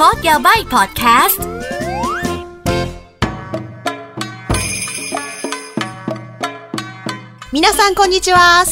คอร์สยาใบพอดแคสต์มินาซังคอ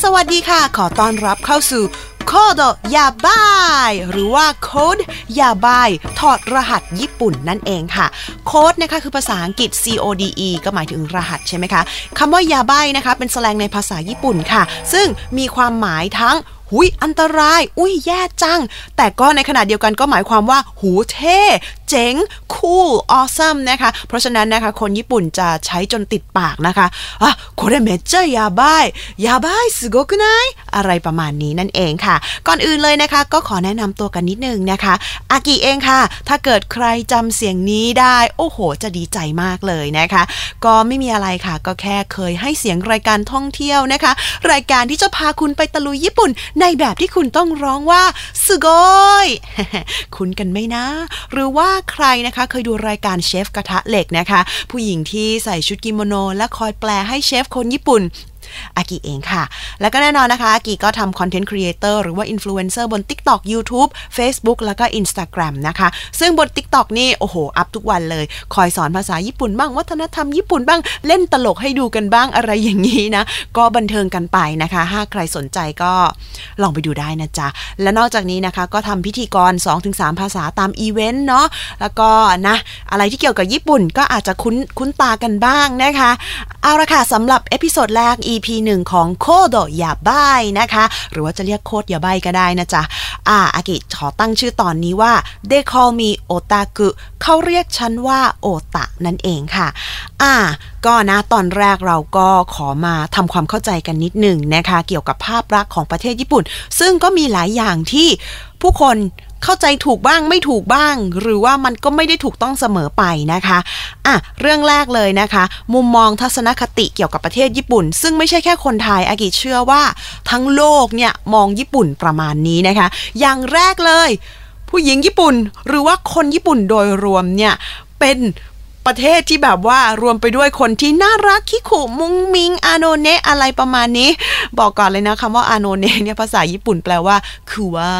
สวัสดีค่ะ ขอต้อนรับเข้าสู่โคดยาบายหรือว่าโคดยาบายถอดรหัสญี่ปุ่นนั่นเองค่ะ โคดนะคะคือภาษาอังกฤษ CODE ก็หมายถึงรหัสใช่ไหมคะคำว่ายาบายนะคะเป็นแสแลงในภาษาญี่ปุ่นค่ะ ซึ่งมีความหมายทั้ง หุยอันตราย อุ้ยแย่จัง แต่ก็ในขณะเดียวกันก็หมายความว่า หูเท่เจ๋ง คูล ออซัมนะคะ เพราะฉะนั้นนะคะ คนญี่ปุ่นจะใช้จนติดปากนะคะอ่ะโคเรเมเจยาบายยาบายすごくないอะไรประมาณนี้นั่นเองค่ะ ก่อนอื่นเลยนะคะ ก็ขอแนะนำตัวกันนิดนึงนะคะ อากิเองค่ะ ถ้าเกิดใครจำเสียงนี้ได้ โอ้โห จะดีใจมากเลยนะคะ ก็ไม่มีอะไรค่ะ ก็แค่เคยให้เสียงรายการท่องเที่ยวนะคะ รายการที่จะพาคุณไปตะลุยญี่ปุ่น ในแบบที่คุณต้องร้องว่าสุโกย คุ้นกันไหมนะ หรือว่า ใครนะคะ เคยดูรายการเชฟกระทะเหล็กนะคะ ผู้หญิงที่ใส่ชุดกิโมโน และคอยแปลให้เชฟคนญี่ปุ่น อากิเองค่ะ แล้วก็แน่นอนนะคะ อากิก็ทำ content creator หรือว่าอินฟลูเอนเซอร์บน TikTok YouTube Facebook แล้วก็ Instagram นะคะ ซึ่งบน TikTok นี่ โอ้โห อัพทุกวันเลย คอยสอนภาษาญี่ปุ่นบ้าง วัฒนธรรมญี่ปุ่นบ้าง เล่นตลกให้ดูกันบ้างอะไรอย่างนี้นะ ก็บันเทิงกันไปนะคะ ถ้าใครสนใจก็ลองไปดูได้นะจ๊ะ และนอกจากนี้นะคะ ก็ทำพิธีกร 2-3 ภาษาตามอีเวนต์เนาะ แล้วก็นะ อะไรที่เกี่ยวกับญี่ปุ่นก็อาจจะคุ้นคุ้นตากันบ้างนะคะ เอาละค่ะสำหรับ episode แรก EP 1 ของโคโดยาบายนะคะ หรือว่าจะเรียก Code Yabaii ก็ได้นะจ๊ะ อ่า อากิขอตั้งชื่อตอนนี้ว่า They call me otaku เขาเรียกฉันว่าโอตะนั่นเองค่ะ อ่า ก็นะตอนแรกเราก็ขอมาทำความเข้าใจกันนิดหนึ่งนะคะ เกี่ยวกับภาพลักษณ์ของประเทศญี่ปุ่น ซึ่งก็มีหลายอย่างที่ผู้คน เข้าใจถูกบ้างไม่ถูกบ้าง หรือว่ามันก็ไม่ได้ถูกต้องเสมอไปนะคะอะเรื่องแรกเลยนะคะ มุมมองทัศนคติเกี่ยวกับประเทศญี่ปุ่น ซึ่งไม่ใช่แค่คนไทยอากิเชื่อว่า ทั้งโลกเนี่ยมองญี่ปุ่นประมาณนี้นะคะ อย่างแรกเลย ผู้หญิงญี่ปุ่นหรือว่าคนญี่ปุ่นโดยรวมเนี่ยเป็น ประเทศที่แบบว่ารวมไปด้วยคนที่น่ารักคิคุมุงมิงอาโนเนะอะไรประมาณนี้ บอกก่อนเลยนะคำว่าอาโนเนะเนี่ยภาษาญี่ปุ่นแปลว่า คือว่า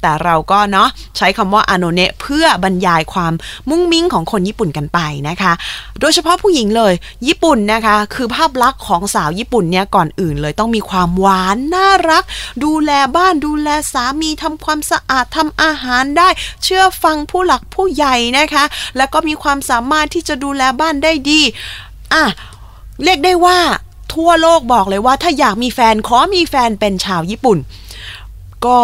แต่เราก็เนาะใช้คำว่าอาโนเนะเพื่อบรรยายความมุ้งมิงของคนญี่ปุ่นกันไปนะคะ โดยเฉพาะผู้หญิงเลย ญี่ปุ่นนะคะ คือภาพลักษณ์ของสาวญี่ปุ่นเนี่ยก่อนอื่นเลยต้องมีความหวานน่ารัก ดูแลบ้านดูแลสามีทำความสะอาดทำอาหารได้ เชื่อฟังผู้หลักผู้ใหญ่นะคะ แล้วก็มีความสามารถที่จะดูแลบ้านได้ดีอะเรียกได้ว่าทั่วโลกบอกเลยว่า ถ้าอยากมีแฟนขอมีแฟนเป็นชาวญี่ปุ่น ก็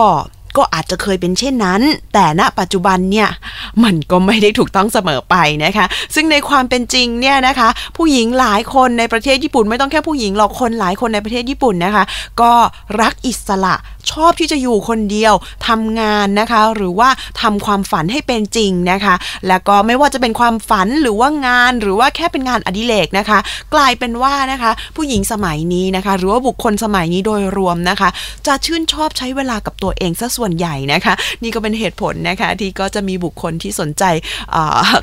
ก็อาจจะเคยเป็นเช่นนั้น แต่ณปัจจุบันเนี่ย มันก็ไม่ได้ถูกต้องเสมอไปนะคะ ซึ่งในความเป็นจริงเนี่ยนะคะ ผู้หญิงหลายคนในประเทศญี่ปุ่น ไม่ต้องแค่ผู้หญิงหรอกคนหลายคนในประเทศญี่ปุ่นนะคะ ก็รักอิสระ ชอบที่จะอยู่คนเดียวทำงานนะคะ หรือว่าทำความฝันให้เป็นจริงนะคะ แล้วก็ไม่ว่าจะเป็นความฝันหรือว่างานหรือว่าแค่เป็นงานอดิเรกนะคะ กลายเป็นว่านะคะ ผู้หญิงสมัยนี้นะคะ หรือว่าบุคคลสมัยนี้โดยรวมนะคะ จะชื่นชอบใช้เวลากับตัวเองซะส่วนใหญ่นะคะ นี่ก็เป็นเหตุผลนะคะ ที่ก็จะมีบุคคลที่สนใจเ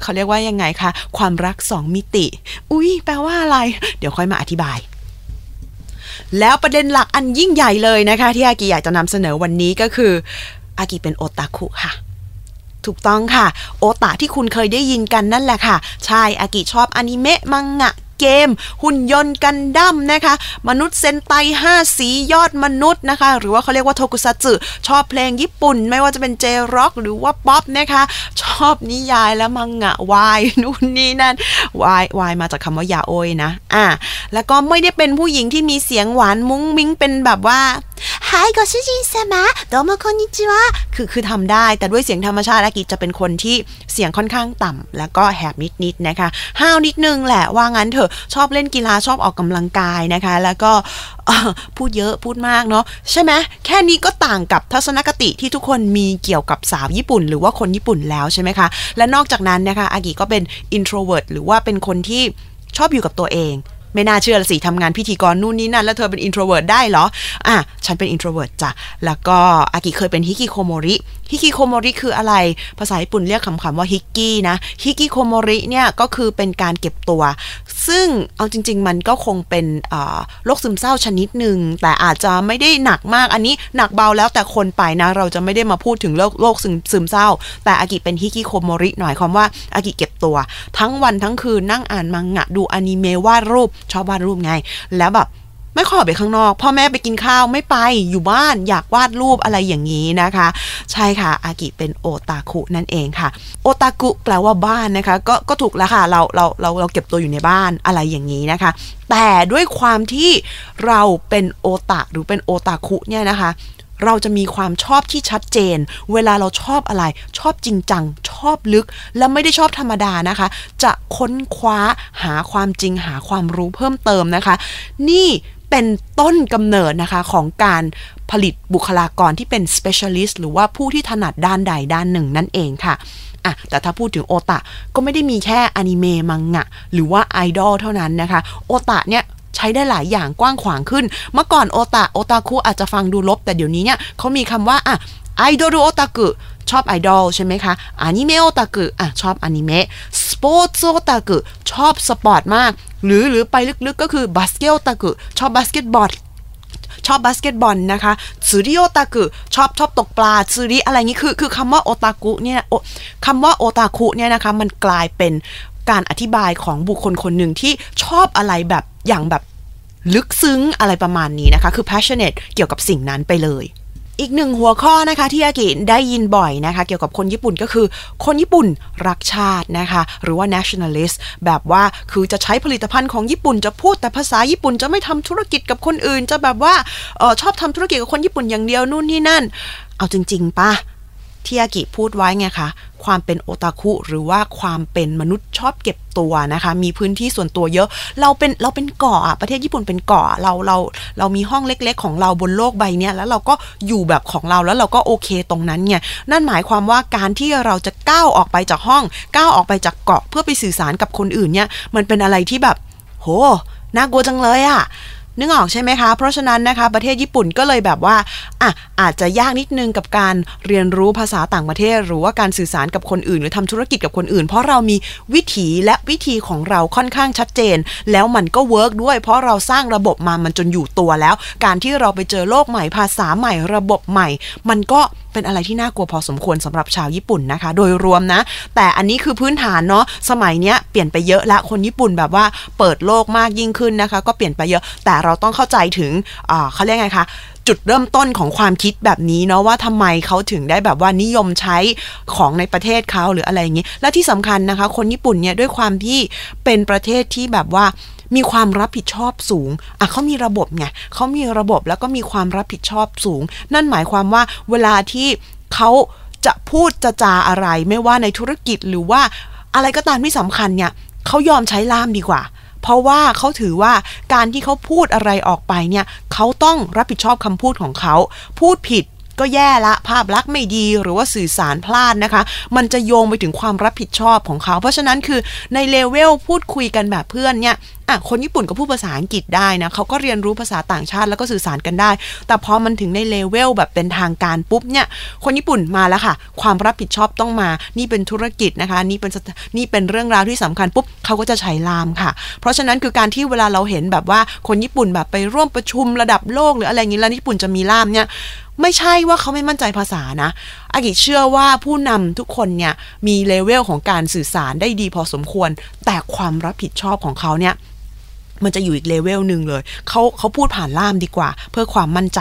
เขาเรียกว่ายังไงคะความรักสองมิติ อุ้ยแปลว่าอะไร เดี๋ยวค่อยมาอธิบาย แล้วประเด็นหลักอันยิ่งใหญ่เลยนะคะ ที่อากิอยากจะนำเสนอวันนี้ก็คืออากิเป็นโอตาคุค่ะถูกต้องค่ะ โอตาที่คุณเคยได้ยินกันนั่นแหละค่ะ ใช่อากิชอบอนิเมะมังงะ เกม หุ่นยนต์กันดั้มนะคะ มนุษย์เซนไต5 สียอดมนุษย์นะคะ หรือว่าเขาเรียกว่าโทกุซัตสึชอบเพลงญี่ปุ่น ไม่ว่าจะเป็นเจร็อกหรือว่าป๊อปนะคะ ชอบนิยายและมังงะวายนู่นนี่นั่นวายวายมาจากคำว่ายาโอยนะอะแล้วก็ไม่ได้เป็นผู้หญิงที่มีเสียงหวานมุ้งมิ้งเป็นแบบว่า ไฮก็ชิจิซามะโดโมคอนิจิวะคือคือทำได้ แต่ด้วยเสียงธรรมชาติอากิจะเป็นคนที่เสียงค่อนข้างต่ำแล้วก็แหบนิดๆนะคะ ห้าวนิดนึงแหละว่างั้นเถอะชอบเล่นกีฬาชอบออกกำลังกายนะคะ แล้วก็พูดเยอะพูดมากเนาะใช่ไหมแค่นี้ก็ต่างกับทัศนคติที่ทุกคนมีเกี่ยวกับสาวญี่ปุ่น หรือว่าคนญี่ปุ่นแล้วใช่ไหมคะ และนอกจากนั้นนะคะอากิก็เป็น introvert หรือว่าเป็นคนที่ชอบอยู่กับตัวเอง ไม่น่าเชื่อละสิทำงานพิธีกรนู่นนี่นั่น แล้วเธอเป็น introvert ได้เหรอ อะ ฉันเป็น introvert จ้ะ แล้วก็อากิเคยเป็นひきこもり ひきこもり คืออะไร ภาษาญี่ปุ่นเรียกสั้นๆว่า ヒッキーนะ ひきこもり เนี่ยก็คือเป็นการเก็บตัว ซึ่งเอาจริง ๆ มันก็คงเป็นโรคซึมเศร้าชนิดหนึ่ง แต่อาจจะไม่ได้หนักมาก อันนี้หนักเบาแล้วแต่คนไปนะ เราจะไม่ได้มาพูดถึงโรคโรคซึมเศร้า แต่อากิเป็นฮิกิโคโมริหน่อยความว่าอากิเก็บตัว ทั้งวันทั้งคืนนั่งอ่านมังงะดูอนิเมะวาดรูปชอบวาดรูปไง แล้วแบบไม่ขอไปข้างนอกพ่อแม่ไปกินข้าวไม่ไปอยู่บ้านอยากวาดรูปอะไรอย่างนี้นะคะ ใช่ค่ะ อากิเป็นโอตาคุนั่นเองค่ะโอตาคุแปลว่าบ้านนะคะ ก็ก็ถูกแล้วค่ะเราเราเราเราเก็บตัวอยู่ในบ้านอะไรอย่างนี้นะคะ แต่ด้วยความที่เราเป็นโอตาหรือเป็นโอตาคุเนี่ยนะคะ เราจะมีความชอบที่ชัดเจน เวลาเราชอบอะไร ชอบจริงจัง ชอบลึก และไม่ได้ชอบธรรมดานะคะ จะค้นคว้าหาความจริงหาความรู้เพิ่มเติมนะคะ นี่เป็นต้นกำเนิดนะคะของการผลิตบุคลากรที่เป็น specialist หรือว่าผู้ที่ถนัดด้านใดด้านหนึ่งนั่นเองค่ะอะแต่ถ้าพูดถึงโอตะก็ไม่ได้มีแค่อนิเมะมังงะ หรือว่าไอดอลเท่านั้นนะคะ โอตะเนี่ย ใช้ได้หลายอย่างกว้างขวางขึ้น เมื่อก่อนโอตะโอตาคุอาจจะฟังดูลบ แต่เดี๋ยวนี้เนี่ยเขามีคำว่าอะไอดอลโอตาคุชอบไอดอลใช่ไหมคะอนิเมะโอตาคุอะชอบอนิเมะสปอร์ตโอตาคุชอบสปอร์ตมาก หรือหรือไปลึกๆก็คือบาสเกตโอตาคุชอบบาสเกตบอลชอบบาสเกตบอลนะคะ釣りโอตากุชอบชอบตกปลาซูริอะไรงี้คือคือคำว่าโอตาคุเนี่ยคำว่าโอตาคุเนี่ยนะคะมันกลายเป็นการอธิบายของบุคคลคนหนึ่งที่ชอบอะไรแบบอย่างแบบ ลึกซึ้งอะไรประมาณนี้นะคะ คือ passionate เกี่ยวกับสิ่งนั้นไปเลย อีกหนึ่งหัวข้อนะคะที่อากิได้ยินบ่อยนะคะ เกี่ยวกับคนญี่ปุ่นก็คือ คนญี่ปุ่นรักชาตินะคะ หรือว่า nationalist แบบว่าคือจะใช้ผลิตภัณฑ์ของญี่ปุ่น จะพูดแต่ภาษาญี่ปุ่นจะไม่ทำธุรกิจกับคนอื่น จะแบบว่าออชอบทำธุรกิจกับคนญี่ปุ่นอย่างเดียวนู่นนี่นั่น เอาจริงๆปะ ที่อากิพูดไว้ไงคะ ความเป็นโอตาคุหรือว่าความเป็นมนุษย์ชอบเก็บตัวนะคะ มีพื้นที่ส่วนตัวเยอะ เราเป็นเราเป็นเกาะประเทศญี่ปุ่นเป็นเกาะเราเราเรามีห้องเล็ก ๆ ของเราบนโลกใบนี้แล้วเราก็อยู่แบบของเราแล้วเราก็โอเคตรงนั้นเนี่ยนั่นหมายความว่าการที่เราจะก้าวออกไปจากห้องก้าวออกไปจากเกาะเพื่อไปสื่อสารกับคนอื่นเนี่ยมันเป็นอะไรที่แบบ โหน่ากลัวจังเลยอะ นึกออกใช่ไหมคะ เพราะฉะนั้นนะคะ ประเทศญี่ปุ่นก็เลยแบบว่าอะอาจจะยากนิดนึงกับการเรียนรู้ภาษาต่างประเทศ หรือว่าการสื่อสารกับคนอื่น หรือทำธุรกิจกับคนอื่น เพราะเรามีวิถีและวิธีของเราค่อนข้างชัดเจน แล้วมันก็ work ด้วย เพราะเราสร้างระบบมามันจนอยู่ตัวแล้ว การที่เราไปเจอโลกใหม่ภาษาใหม่ ระบบใหม่ มันก็เป็นอะไรที่น่ากลัวพอสมควรสำหรับชาวญี่ปุ่นนะคะ โดยรวมนะ แต่อันนี้คือพื้นฐานเนาะสมัยเนี้ยเปลี่ยนไปเยอะละคนญี่ปุ่นแบบว่าเปิดโลกมากยิ่งขึ้นนะคะ ก็เปลี่ยนไปเยอะแต่เราราต้องเข้าใจถึงเขาเรียกไงคะจุดเริ่มต้นของความคิดแบบนี้เนาะว่าทำไมเขาถึงได้แบบว่านิยมใช้ของในประเทศเขาหรืออะไรอย่างนี้ และที่สำคัญนะคะ คนญี่ปุ่นเนี่ยด้วยความที่เป็นประเทศที่แบบว่ามีความรับผิดชอบสูง อะเขามีระบบไงเขามีระบบแล้วก็มีความรับผิดชอบสูง นั่นหมายความว่าเวลาที่เขาจะพูดจะจาอะไรไม่ว่าในธุรกิจหรือว่าอะไรก็ตามที่สำคัญเนี่ยเขายอมใช้ล่ามดีกว่า เพราะว่าเขาถือว่าการที่เขาพูดอะไรออกไปเนี่ยเขาต้องรับผิดชอบคำพูดของเขา พูดผิด ก็แย่ละภาพลักษณ์ไม่ดีหรือว่าสื่อสารพลาดนะคะ มันจะโยงไปถึงความรับผิดชอบของเขา เพราะฉะนั้นคือในเลเวลพูดคุยกันแบบเพื่อนเนี่ยอะคนญี่ปุ่นก็พูดภาษาอังกฤษได้นะเขาก็เรียนรู้ภาษาต่างชาติแล้วก็สื่อสารกันได้ แต่พอมันถึงในเลเวลแบบเป็นทางการปุ๊บเนี่ย คนญี่ปุ่นมาแล้วค่ะ ความรับผิดชอบต้องมา นี่เป็นธุรกิจนะคะ นี่เป็นนี่เป็นเรื่องราวที่สำคัญปุ๊บเขาก็จะใช้ลามค่ะ เพราะฉะนั้นคือการที่เวลาเราเห็นแบบว่าคนญี่ปุ่นแบบไปร่วมประชุมระดับโลกหรืออะไรอย่างนี้แล้วญี่ปุ่นจะมีล่ามเนี่ย ไม่ใช่ว่าเขาไม่มั่นใจภาษานะ อากิเชื่อว่าผู้นำทุกคนเนี่ยมีเลเวลของการสื่อสารได้ดีพอสมควร แต่ความรับผิดชอบของเขาเนี่ยมันจะอยู่อีกเลเวลหนึ่งเลย เขาเขาพูดผ่านล่ามดีกว่า เพื่อความมั่นใจ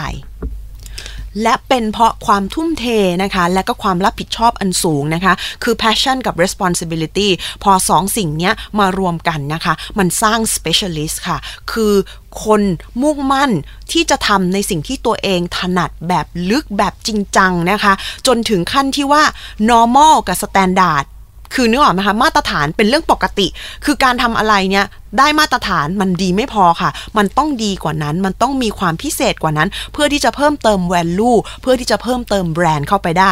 และเป็นเพราะความทุ่มเทนะคะ และก็ความรับผิดชอบอันสูงนะคะ คือ passion กับ responsibility พอสองสิ่งนี้มารวมกันนะคะ มันสร้าง specialist ค่ะ คือคนมุ่งมั่นที่จะทำในสิ่งที่ตัวเองถนัดแบบลึกแบบจริงจังนะคะ จนถึงขั้นที่ว่า normal กับ standard คือนึกออกไหมคะมาตรฐานเป็นเรื่องปกติ คือการทำอะไรเนี่ยได้มาตรฐานมันดีไม่พอค่ะ มันต้องดีกว่านั้น มันต้องมีความพิเศษกว่านั้น เพื่อที่จะเพิ่มเติม value เพื่อที่จะเพิ่มเติมแบรนด์เข้าไปได้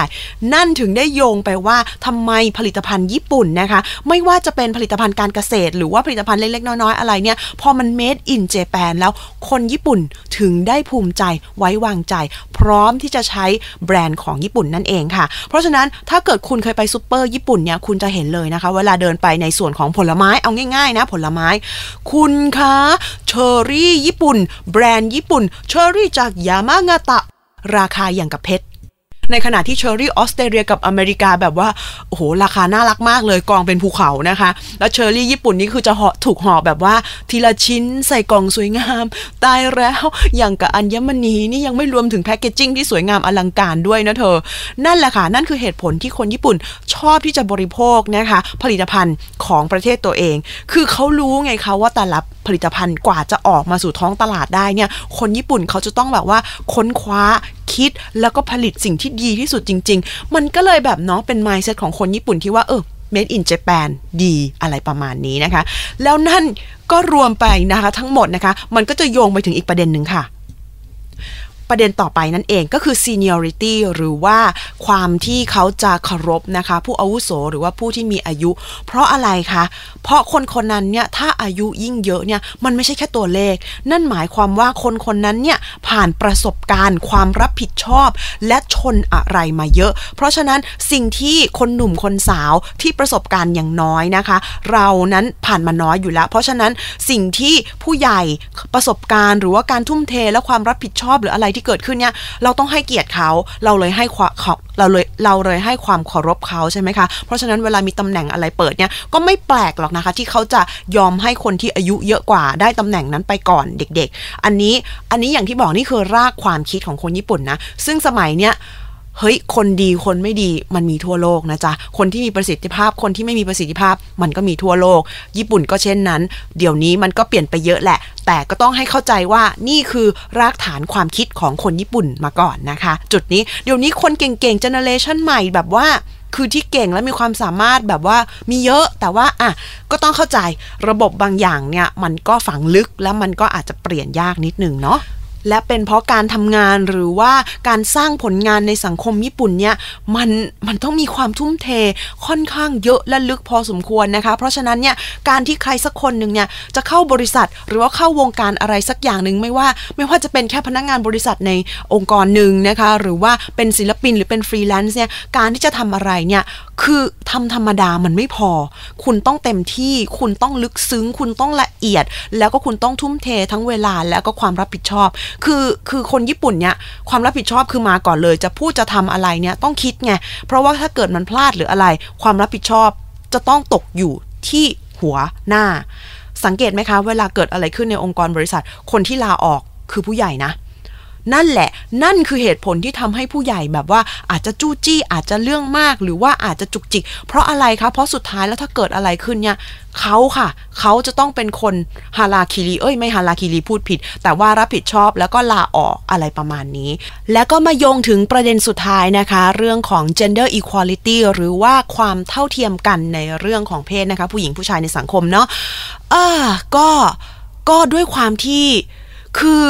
นั่นถึงได้โยงไปว่าทำไมผลิตภัณฑ์ญี่ปุ่นนะคะ ไม่ว่าจะเป็นผลิตภัณฑ์การเกษตร หรือว่าผลิตภัณฑ์เล็กๆ น้อยๆ อะไรเนี่ย พอมัน made in Japan แล้วคนญี่ปุ่นถึงได้ภูมิใจไว้วางใจ พร้อมที่จะใช้แบรนด์ของญี่ปุ่นนั่นเองค่ะ เพราะฉะนั้นถ้าเกิดคุณเคยไปซูเปอร์ญี่ปุ่นเนี่ยคุณจะเห็นเลยนะคะ เวลาเดินไปในส่วนของผลไม้เอาง่ายๆนะผลไม้คุณคะเชอรี่ญี่ปุ่น แบรนด์ญี่ปุ่น เชอร์รี่จากยามางาตะ ราคาอย่างกับเพชร ในขณะที่เชอรี่ออสเตรเลียกับอเมริกาแบบว่าโอ้โหราคาน่ารักมากเลยกองเป็นภูเขานะคะ แล้วเชอร์รี่ญี่ปุ่นนี่คือจะห่อถูกห่อแบบว่าทีละชิ้นใส่กล่องสวยงามตายแล้วอย่างกับอัญมณีนี่ยังไม่รวมถึง packaging ที่สวยงามอลังการด้วยนะเธอ นั่นแหละค่ะ นั่นคือเหตุผลที่คนญี่ปุ่นชอบที่จะบริโภคนะคะ ผลิตภัณฑ์ของประเทศตัวเอง คือเขารู้ไงคะว่าแต่ละผลิตภัณฑ์กว่าจะออกมาสู่ท้องตลาดได้เนี่ย คนญี่ปุ่นเขาจะต้องแบบว่าค้นคว้า คิดแล้วก็ผลิตสิ่งที่ดีที่สุดจริง ๆ มันก็เลยแบบเนาะเป็น mindset ของคนญี่ปุ่นที่ว่าเออ made in Japan ดีอะไรประมาณนี้นะคะ แล้วนั่นก็รวมไปนะคะทั้งหมดนะคะ มันก็จะโยงไปถึงอีกประเด็นหนึ่งค่ะ ประเด็นต่อไปนั่นเองก็คือ seniority หรือว่าความที่เขาจะเคารพนะคะ ผู้อาวุโสหรือว่าผู้ที่มีอายุ เพราะอะไรคะ เพราะคนคนนั้นเนี่ยถ้าอายุยิ่งเยอะเนี่ยมันไม่ใช่แค่ตัวเลข นั่นหมายความว่าคนคนนั้นเนี่ยผ่านประสบการณ์ความรับผิดชอบ และชนอะไรมาเยอะ เพราะฉะนั้นสิ่งที่คนหนุ่มคนสาวที่ประสบการณ์อย่างน้อยนะคะ เรานั้นผ่านมาน้อยอยู่แล้ว เพราะฉะนั้นสิ่งที่ผู้ใหญ่ประสบการณ์ หรือว่าการทุ่มเทและความรับผิดชอบหรืออะไรที่เกิดขึ้นเนี่ยเราต้องให้เกียรติเขาเราเลยให้ความเขาเราเลยเราเลยให้ความเคารพเขาใช่ไหมคะเพราะฉะนั้นเวลามีตำแหน่งอะไรเปิดเนี่ยก็ไม่แปลกหรอกนะคะ ที่เขาจะยอมให้คนที่อายุเยอะกว่าได้ตำแหน่งนั้นไปก่อนเด็ก ๆ อันนี้อันนี้อย่างที่บอกนี่คือรากความคิดของคนญี่ปุ่นนะซึ่งสมัยเนี้ย เฮ้ย คนดีคนไม่ดีมันมีทั่วโลกนะจ๊ะ คนที่มีประสิทธิภาพคนที่ไม่มีประสิทธิภาพ มันก็มีทั่วโลก ญี่ปุ่นก็เช่นนั้น เดี๋ยวนี้มันก็เปลี่ยนไปเยอะแหละ แต่ก็ต้องให้เข้าใจว่านี่คือรากฐานความคิดของคนญี่ปุ่นมาก่อนนะคะ จุดนี้เดี๋ยวนี้คนเก่งๆเจเนเรชันใหม่แบบว่าคือที่เก่งและมีความสามารถแบบว่ามีเยอะแต่ว่าอะก็ต้องเข้าใจระบบบางอย่างเนี่ย มันก็ฝังลึกแล้วมันก็อาจจะเปลี่ยนยากนิดนึงเนาะ และเป็นเพราะการทำงานหรือว่าการสร้างผลงานในสังคมญี่ปุ่นเนี่ยมันมันต้องมีความทุ่มเทค่อนข้างเยอะและลึกพอสมควรนะคะ เพราะฉะนั้นเนี่ยการที่ใครสักคนหนึ่งเนี่ยจะเข้าบริษัทหรือว่าเข้าวงการอะไรสักอย่างหนึ่งไม่ว่า ไม่ว่าจะเป็นแค่พนักงานบริษัทในองค์กรหนึ่งนะคะ หรือว่าเป็นศิลปินหรือเป็นฟรีแลนซ์เนี่ยการที่จะทำอะไรเนี่ย คือทำธรรมดามันไม่พอ คุณต้องเต็มที่ คุณต้องลึกซึ้ง คุณต้องละเอียด แล้วก็คุณต้องทุ่มเททั้งเวลาแล้วก็ความรับผิดชอบ คือคือคนญี่ปุ่นเนี่ยความรับผิดชอบคือมาก่อนเลย จะพูดจะทำอะไรเนี่ยต้องคิดไง เพราะว่าถ้าเกิดมันพลาดหรืออะไร ความรับผิดชอบจะต้องตกอยู่ที่หัวหน้า สังเกตไหมคะ เวลาเกิดอะไรขึ้นในองค์กรบริษัท คนที่ลาออกคือผู้ใหญ่นะ นั่นแหละ นั่นคือเหตุผลที่ทำให้ผู้ใหญ่แบบว่าอาจจะจู้จี้อาจจะเรื่องมากหรือว่าอาจจะจุกจิก เพราะอะไรคะ เพราะสุดท้ายแล้วถ้าเกิดอะไรขึ้นเนี่ยเขาค่ะ เขาจะต้องเป็นคนฮาราคิรีเอ้ยไม่ฮาราคิรีพูดผิด แต่ว่ารับผิดชอบแล้วก็ลาออกอะไรประมาณนี้ แล้วก็มาโยงถึงประเด็นสุดท้ายนะคะ เรื่องของ gender equality หรือว่าความเท่าเทียมกันในเรื่องของเพศนะคะ ผู้หญิงผู้ชายในสังคมเนาะเอ่าก็ก็ด้วยความที่ คือ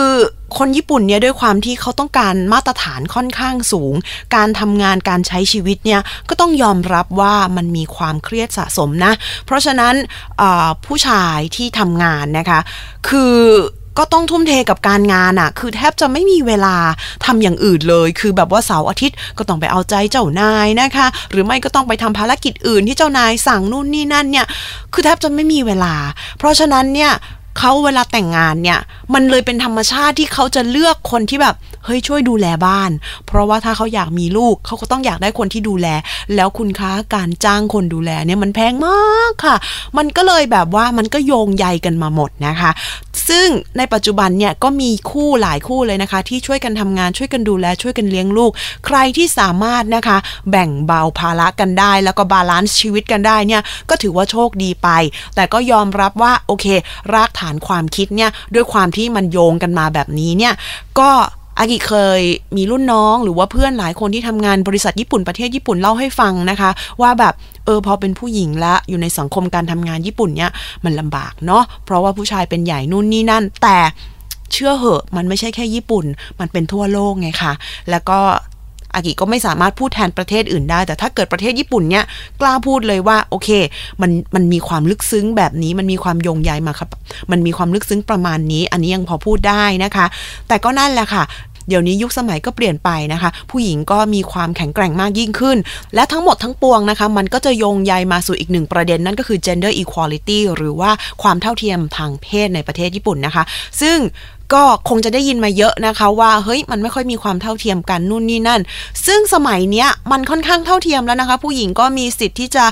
คนญี่ปุ่นเนี่ยด้วยความที่เขาต้องการมาตรฐานค่อนข้างสูง การทำงานการใช้ชีวิตเนี่ยก็ต้องยอมรับว่ามันมีความเครียดสะสมนะ เพราะฉะนั้นผู้ชายที่ทำงานนะคะ คือก็ต้องทุ่มเทกับการงานอะ่ะคือแทบจะไม่มีเวลาทำอย่างอื่นเลย คือแบบว่าเสาร์อาทิตย์ก็ต้องไปเอาใจเจ้านายนะคะ หรือไม่ก็ต้องไปทำภารกิจอื่นที่เจ้านายสั่งนู่นนี่นั่นเนี่ย คือแทบจะไม่มีเวลา เพราะฉะนั้นเนี่ย เขาเวลาแต่งงานเนี่ย มันเลยเป็นธรรมชาติที่เขาจะเลือกคนที่แบบ เฮ้ยช่วยดูแลบ้าน เพราะว่าถ้าเขาอยากมีลูกเขาก็ต้องอยากได้คนที่ดูแล แล้วคุณคะการจ้างคนดูแลเนี่ยมันแพงมากค่ะ มันก็เลยแบบว่ามันก็โยงใยกันมาหมดนะคะ ซึ่งในปัจจุบันเนี่ยก็มีคู่หลายคู่เลยนะคะ ที่ช่วยกันทำงานช่วยกันดูแลช่วยกันเลี้ยงลูก ใครที่สามารถนะคะ แบ่งเบาภาระกันได้ แล้วก็ balance ชีวิตกันได้เนี่ยก็ถือว่าโชคดีไป แต่ก็ยอมรับว่าโอเค รากฐานความคิดเนี่ยด้วยความที่มันโยงกันมาแบบนี้เนี่ยก็ อากิเคยมีรุ่นน้องหรือว่าเพื่อนหลายคนที่ทำงานบริษัทญี่ปุ่นประเทศญี่ปุ่นเล่าให้ฟังนะคะ ว่าแบบเออพอเป็นผู้หญิงและอยู่ในสังคมการทำงานญี่ปุ่นเนี่ยมันลำบากเนาะเพราะว่าผู้ชายเป็นใหญ่นู่นนี่นั่น แต่เชื่อเหอะ มันไม่ใช่แค่ญี่ปุ่น มันเป็นทั่วโลกไงคะแล้วก็อากิก็ไม่สามารถพูดแทนประเทศอื่นได้ แต่ถ้าเกิดประเทศญี่ปุ่นเนี่ยกล้าพูดเลยว่าโอเค มันมันมีความลึกซึ้งแบบนี้ มันมีความโยงใยมาครับ มันมีความลึกซึ้งประมาณนี้ อันนี้ยังพอพูดได้นะคะ แต่ก็นั่นแหละค่ะ เดี๋ยวนี้ยุคสมัยก็เปลี่ยนไปนะคะ ผู้หญิงก็มีความแข็งแกร่งมากยิ่งขึ้น และทั้งหมดทั้งปวงนะคะ มันก็จะโยงใยมาสู่อีกหนึ่งประเด็นนั่นก็คือ gender equality หรือว่าความเท่าเทียมทางเพศในประเทศญี่ปุ่นนะคะ ซึ่ง ก็คงจะได้ยินมาเยอะนะคะว่าเฮ้ยมันไม่ค่อยมีความเท่าเทียมกันนู่นนี่นั่น ซึ่งสมัยเนี้ยมันค่อนข้างเท่าเทียมแล้วนะคะ ผู้หญิงก็มีสิทธิ์ที่จะ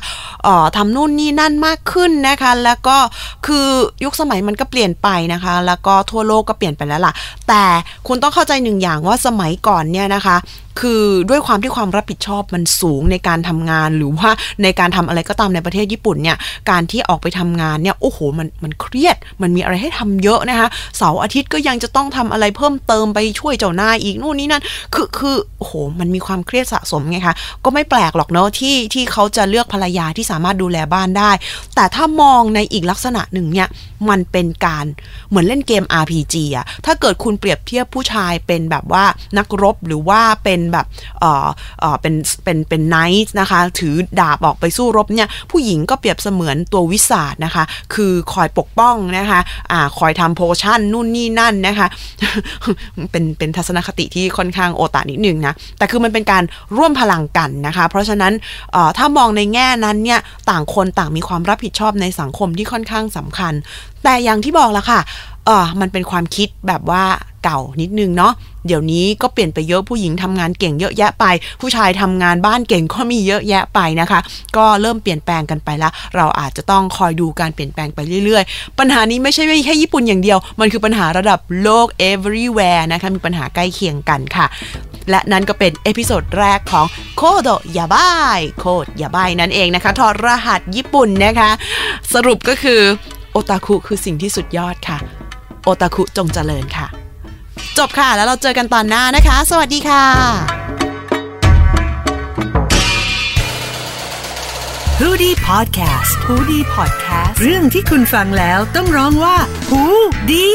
ออทำนู่นนี่นั่นมากขึ้นนะคะ แล้วก็คือยุคสมัยมันก็เปลี่ยนไปนะคะ แล้วก็ทั่วโลกก็เปลี่ยนไปแล้วล่ะ แต่คุณต้องเข้าใจหนึ่งอย่างว่าสมัยก่อนเนี่ยนะคะ คือด้วยความที่ความรับผิดชอบมันสูงในการทำงานหรือว่าในการทำอะไรก็ตามในประเทศญี่ปุ่นเนี่ยการที่ออกไปทำงานเนี่ยโอ้โหมันมันเครียด มันมีอะไรให้ทำเยอะนะคะเสาร์อาทิตย์ก็ยังจะต้องทำอะไรเพิ่มเติมไปช่วยเจ้านายอีกนู่นนี่นั่นคือคือโอ้โหมันมีความเครียดสะสมไงคะก็ไม่แปลกหรอกเนาะที่ที่เขาจะเลือกภรรยาที่สามารถดูแลบ้านได้ แต่ถ้ามองในอีกลักษณะหนึ่งเนี่ยมันเป็นการเหมือนเล่นเกม RPG อะถ้าเกิดคุณเปรียบเทียบผู้ชายเป็นแบบว่านักรบหรือว่าเป็นแบบเออเออเป็นเป็นเป็นไนท์นะคะ ถือดาบออกไปสู้รบเนี่ยผู้หญิงก็เปรียบเสมือนตัววิสาดนะคะ คือคอยปกป้องนะคะอ่าคอยทำโพชั่นนู่นนี่นั่นนะคะ เป็นเป็นทัศนคติที่ค่อนข้างโอตานิดนึงนะ แต่คือมันเป็นการร่วมพลังกันนะคะ เพราะฉะนั้นเอ่อถ้ามองในแง่นั้นเนี่ยต่างคนต่างมีความรับผิดชอบในสังคมที่ค่อนข้างสำคัญ แต่อย่างที่บอกละค่ะ เออมันเป็นความคิดแบบว่าเก่านิดนึงเนาะเดี๋ยวนี้ก็เปลี่ยนไปเยอะผู้หญิงทำงานเก่งเยอะแยะไป ผู้ชายทำงานบ้านเก่งก็มีเยอะแยะไปนะคะ ก็เริ่มเปลี่ยนแปลงกันไปแล้วเราอาจจะต้องคอยดูการเปลี่ยนแปลงไปเรื่อยๆ ปัญหานี้ไม่ใช่แค่ญี่ปุ่นอย่างเดียว มันคือปัญหาระดับโลก everywhere นะคะมีปัญหาใกล้เคียงกันค่ะ และนั่นก็เป็น episode แรกของโคโดยาบาย Code Yabaii นั่นเองนะคะถอดรหัสญี่ปุ่นนะคะ สรุปก็คือโอตาคุคือสิ่งที่สุดยอดค่ะ โอตาคุจงเจริญค่ะ จบค่ะแล้วเราเจอกันตอนหน้านะคะ สวัสดีค่ะ h o ดี้พอดแคสต์ฮูดี้พอดแคสต์ เรื่องที่คุณฟังแล้วต้องร้องว่าหูดี